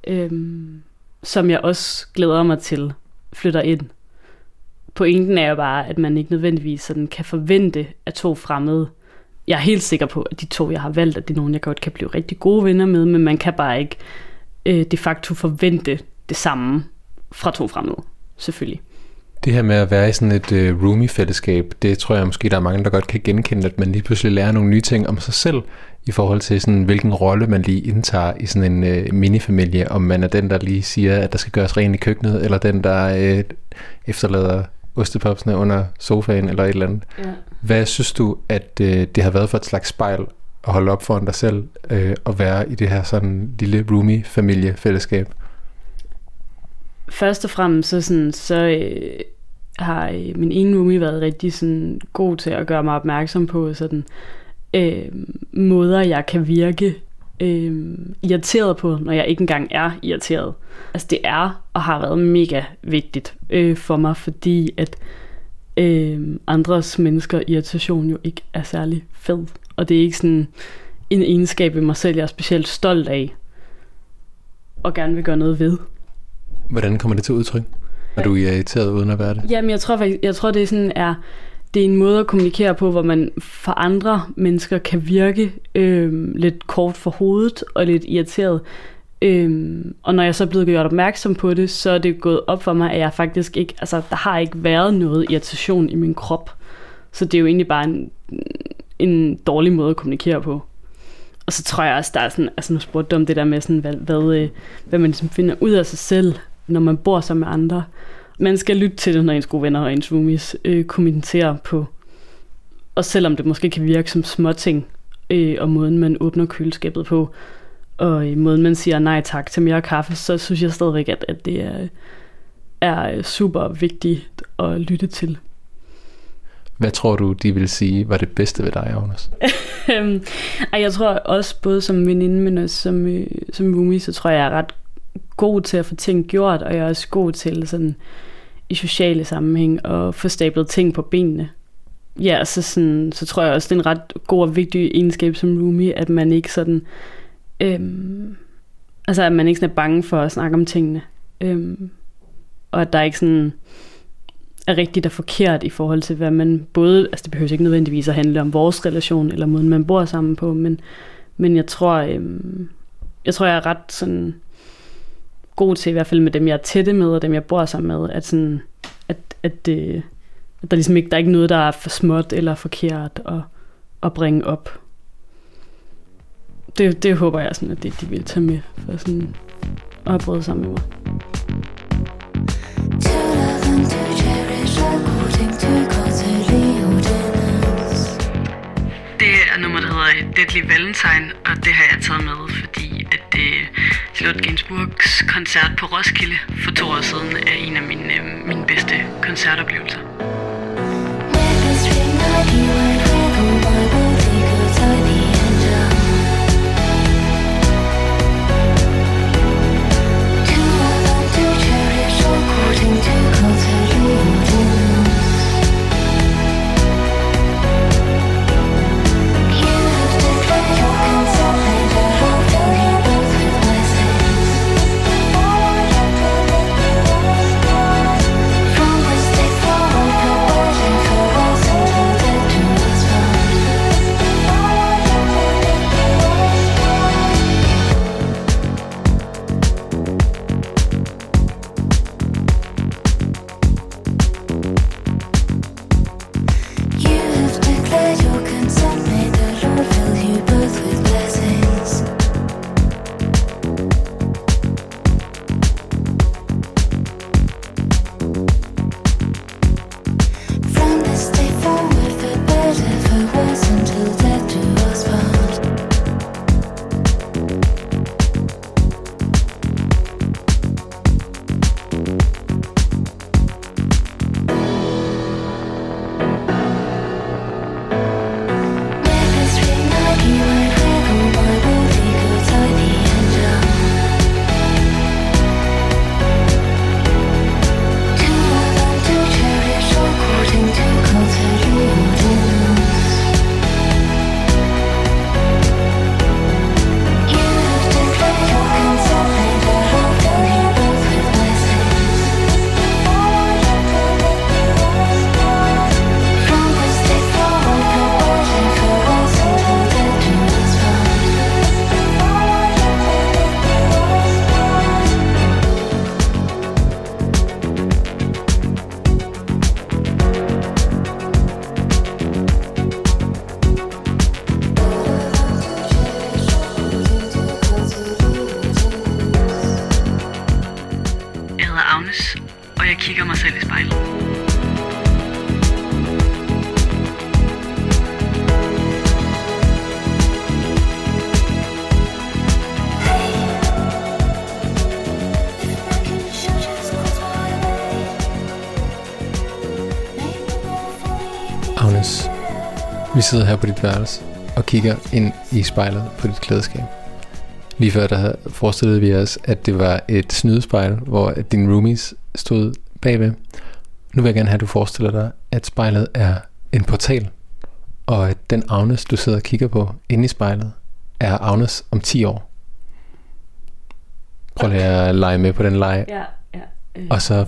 Øh, som jeg også glæder mig til flytter ind. Pointen er jo bare, at man ikke nødvendigvis sådan kan forvente at to fremmede. Jeg er helt sikker på, at de to, jeg har valgt, at det er nogen, jeg godt kan blive rigtig gode venner med, men man kan bare ikke øh, de facto forvente det samme fra to fremmede, selvfølgelig. Det her med at være i sådan et øh, roomie-fællesskab, det tror jeg måske, der er mange, der godt kan genkende, at man lige pludselig lærer nogle nye ting om sig selv, i forhold til sådan, hvilken rolle man lige indtager i sådan en øh, minifamilie, om man er den, der lige siger, at der skal gøres rent i køkkenet, eller den, der øh, efterlader ostepopsene under sofaen, eller et eller andet. Ja. Hvad synes du, at øh, det har været for et slags spejl at holde op foran dig selv, øh, og være i det her sådan lille roomie-familie-fællesskab? Først og fremmest så, sådan, så øh, har øh, min ene roomie været rigtig sådan, god til at gøre mig opmærksom på sådan, øh, måder, jeg kan virke øh, irriteret på, når jeg ikke engang er irriteret. Altså det er og har været mega vigtigt øh, for mig, fordi at øh, andres mennesker irritation jo ikke er særlig fed. Og det er ikke sådan en egenskab i mig selv, jeg er specielt stolt af, og gerne vil gøre noget ved. Hvordan kommer det til udtryk, når du er irriteret uden at være det? Jamen, jeg tror faktisk, jeg tror, det er sådan er, det er en måde at kommunikere på, hvor man for andre mennesker kan virke øh, lidt kort for hovedet og lidt irriteret. Øh, og når jeg så er blevet gjort opmærksom på det, så er det gået op for mig, at jeg faktisk ikke, altså der har ikke været noget irritation i min krop. Så det er jo egentlig bare en, en dårlig måde at kommunikere på. Og så tror jeg også, der er sådan, altså nu spurgte du om det der med sådan, hvad, hvad, øh, hvad man ligesom finder ud af sig selv, når man bor sammen med andre. Man skal lytte til det, når ens gode venner og ens roomies øh, kommenterer på. Og selvom det måske kan virke som småting, øh, og måden man åbner køleskabet på, og øh, måden man siger nej tak til mere kaffe, så synes jeg stadigvæk, at, at det er er øh, super vigtigt at lytte til. Hvad tror du, de vil sige var det bedste ved dig, Agnes? Øhm, Ej, jeg tror også, både som veninde, men også som, øh, som roomie, så tror jeg, jeg er ret god til at få ting gjort, og jeg er også god til sådan i sociale sammenhæng og få stablet ting på benene. Ja, så, sådan, så tror jeg også, det er en ret god og vigtig egenskab som roomie, at man ikke sådan, øhm, altså at man ikke sådan er bange for at snakke om tingene. Øhm, og at der ikke sådan er rigtigt og forkert i forhold til, hvad man både, altså det behøver ikke nødvendigvis at handle om vores relation, eller måden man bor sammen på, men, men jeg tror, øhm, jeg tror, jeg er ret sådan god til, i hvert fald med dem, jeg er tætte med, og dem, jeg bor sammen med, at, sådan, at, at, det, at der ligesom ikke, der er ikke noget, der er for småt eller forkert at, at bringe op. Det, det håber jeg, sådan, at det, de vil tage med for sådan at bryde sammen med mig. Det er nummer, der hedder Deadly Valentine, og det har jeg taget med, Charlotte Gainsbourgs koncert på Roskilde for to år siden er en af mine, øh, mine bedste koncertoplevelser. Yeah, sidder her på dit værelse og kigger ind i spejlet på dit klædeskab. Lige før der forestillede vi os, at det var et snydespejl, hvor at dine roomies stod bagved. Nu vil jeg gerne have, at du forestiller dig, at spejlet er en portal, og at den Agnes, du sidder og kigger på inde i spejlet, er Agnes om 10 år. Prøv lige at lege med på den lege, Ja, ja. Øh, og så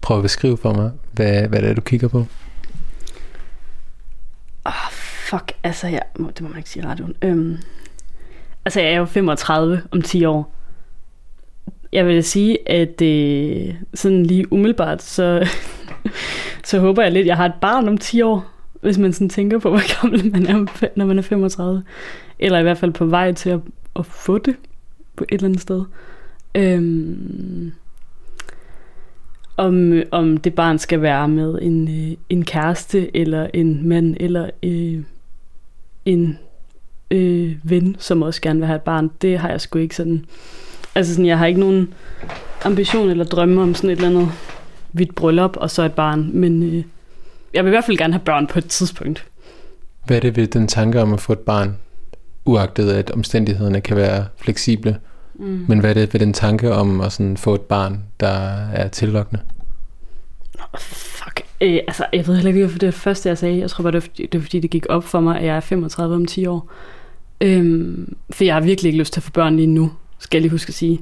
prøv at beskrive for mig, hvad, hvad det er, du kigger på. Oh, fuck, altså jeg... må- det må man ikke sige i radioen. Øhm, altså jeg er jo 35 om 10 år. Jeg vil sige, at øh, sådan lige umiddelbart, så, [LAUGHS] så håber jeg lidt, at jeg har et barn om 10 år, hvis man sådan tænker på, hvor gammel man er, når man er 35. Eller i hvert fald på vej til at, at få det på et eller andet sted. Øhm, om, øh, om det barn skal være med en, øh, en kæreste, eller en mand, eller øh, en øh, ven, som også gerne vil have et barn, det har jeg sgu ikke sådan... Altså sådan, jeg har ikke nogen ambition eller drømme om sådan et eller andet hvidt bryllup og så et barn. Men øh, jeg vil i hvert fald gerne have børn på et tidspunkt. Hvad er det ved den tanke om at få et barn, uagtet at omstændighederne kan være fleksible? Mm. Men hvad er det ved den tanke om at sådan få et barn, der er tillokkende? Øh, altså, jeg ved heller ikke, hvorfor det det første, jeg sagde. Jeg tror bare, det var, fordi, det var fordi, det gik op for mig, at jeg er 35 om 10 år. Øhm, for jeg har virkelig ikke lyst til at få børn lige nu, skal jeg lige huske at sige.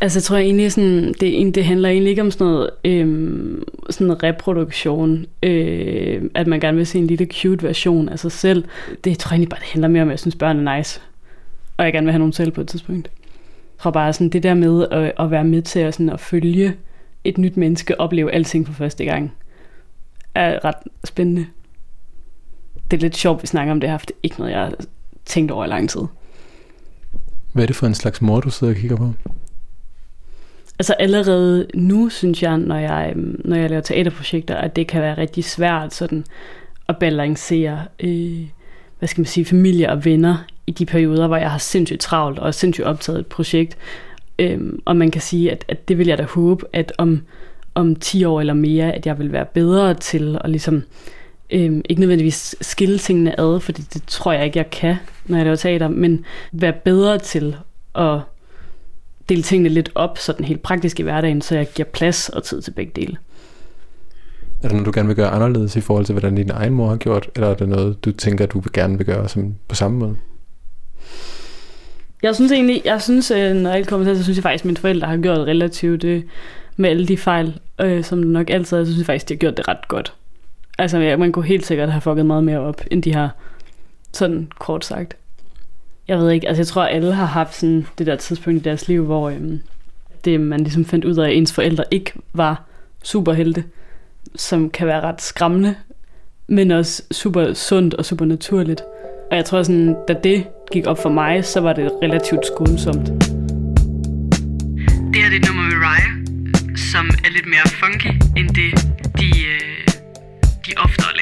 Altså, jeg tror egentlig, sådan, det, det handler egentlig ikke om sådan noget øhm, sådan reproduktion, øh, at man gerne vil se en lille cute version af sig selv. Det tror jeg egentlig bare, det handler mere om, at jeg synes, børn er nice. Og jeg gerne vil have nogen selv på et tidspunkt. Jeg tror bare, sådan, det der med at, at være med til at, sådan, at følge et nyt menneske opleve alting for første gang, er ret spændende. Det er lidt sjovt, vi snakker om det her, for det er ikke noget, jeg har tænkt over i lang tid. Hvad er det for en slags mor, du sidder og kigger på? Altså allerede nu synes jeg, når jeg, øhm, når jeg laver teaterprojekter, at det kan være rigtig svært sådan at balancere, øh, hvad skal man sige, familie og venner i de perioder, hvor jeg har sindssygt travlt og sindssygt optaget et projekt. Øhm, og man kan sige, at, at det vil jeg da håbe, at om, om 10 år eller mere, at jeg vil være bedre til at ligesom, øhm, ikke nødvendigvis skille tingene ad, fordi det tror jeg ikke, jeg kan, når jeg laver teater, men være bedre til at dele tingene lidt op, sådan helt praktisk i hverdagen, så jeg giver plads og tid til begge dele. Er der noget, du gerne vil gøre anderledes i forhold til, hvordan din egen mor har gjort? Eller er det noget, du tænker, du vil gerne vil gøre som, på samme måde? Jeg synes egentlig, jeg synes, øh, når alt kommer til, så synes jeg faktisk, at mine forældre har gjort relativt øh, med alle de fejl, øh, som det nok altid er, så synes jeg faktisk, de har gjort det ret godt. Altså, ja, man kunne helt sikkert have fucket meget mere op, end de har sådan kort sagt. Jeg ved ikke, altså jeg tror, at alle har haft sådan det der tidspunkt i deres liv, hvor øhm, det man ligesom fandt ud af, at ens forældre ikke var superhelte, som kan være ret skræmmende, men også super sundt og super naturligt. Og jeg tror sådan, da det gik op for mig, så var det relativt skånsomt. Det her det er et nummer med Raya, som er lidt mere funky, end det de, øh, de oftere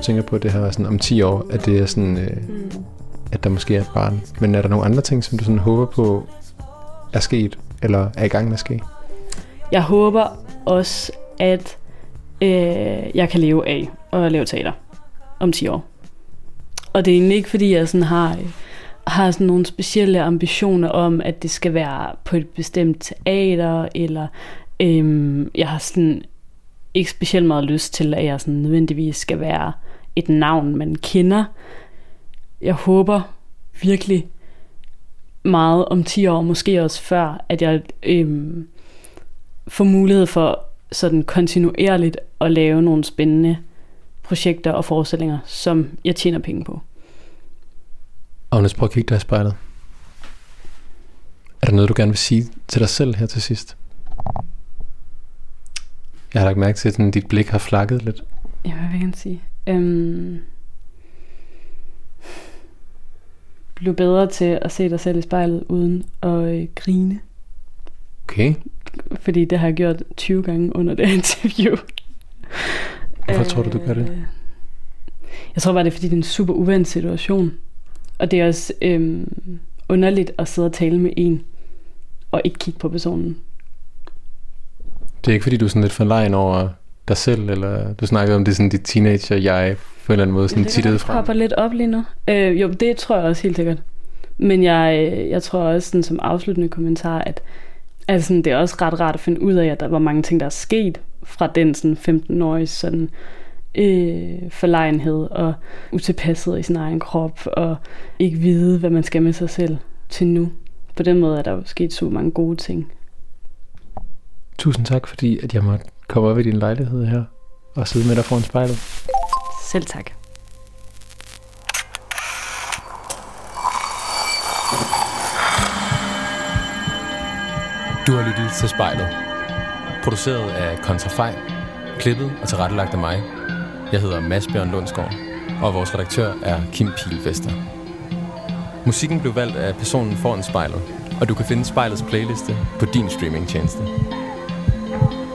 du tænker på, det her sådan om 10 år, at det er sådan, øh, at der måske er et barn. Men er der nogle andre ting, som du sådan håber på er sket, eller er i gang med at ske? Jeg håber også, at øh, jeg kan leve af at lave teater om 10 år. Og det er egentlig ikke, fordi jeg sådan har, øh, har sådan nogle specielle ambitioner om, at det skal være på et bestemt teater, eller øh, jeg har sådan ikke specielt meget lyst til, at jeg sådan nødvendigvis skal være et navn, man kender. Jeg håber virkelig meget om 10 år, måske også før, at jeg øhm, får mulighed for sådan kontinuerligt at lave nogle spændende projekter og forestillinger, som jeg tjener penge på. Agnes, prøv at kigge dig i spejlet. Er der noget, du gerne vil sige til dig selv her til sidst? Jeg har lagt mærke til, at dit blik har flakket lidt. Ja, hvad vil jeg gerne sige? Øhm, bliv bedre til at se dig selv i spejlet uden at øh, grine. Okay. Fordi det har jeg gjort 20 gange under det interview. Hvorfor tror du, du gør det? Øh, jeg tror bare, det er fordi, det er en super uvendt situation. Og det er også øhm, underligt at sidde og tale med en, og ikke kigge på personen. Det er ikke fordi, du er sådan lidt forlegen over dig selv, eller du snakkede om det sådan dit teenager-jeg på en eller anden måde sådan tittede det frem. popper lidt op lige nu. Øh, jo, det tror jeg også helt sikkert. Men jeg, øh, jeg tror også sådan, som afsluttende kommentar, at altså, sådan, det er også ret rart at finde ud af, at der var mange ting, der er sket fra den sådan 15-årige sådan, øh, forlegenhed og utilpasset i sin egen krop og ikke vide, hvad man skal med sig selv til nu. På den måde er der jo sket så mange gode ting. Tusind tak, fordi at jeg måtte komme op i din lejlighed her og sidde med dig foran spejlet. Selv tak. Du har lyttet til Spejlet. Produceret af Kontrafej. Klippet og tilrettelagt af mig. Jeg hedder Mads Bjørn Lundsgaard, og vores redaktør er Kim Pilvester. Musikken blev valgt af personen foran spejlet, og du kan finde spejlets playliste på din streamingtjeneste.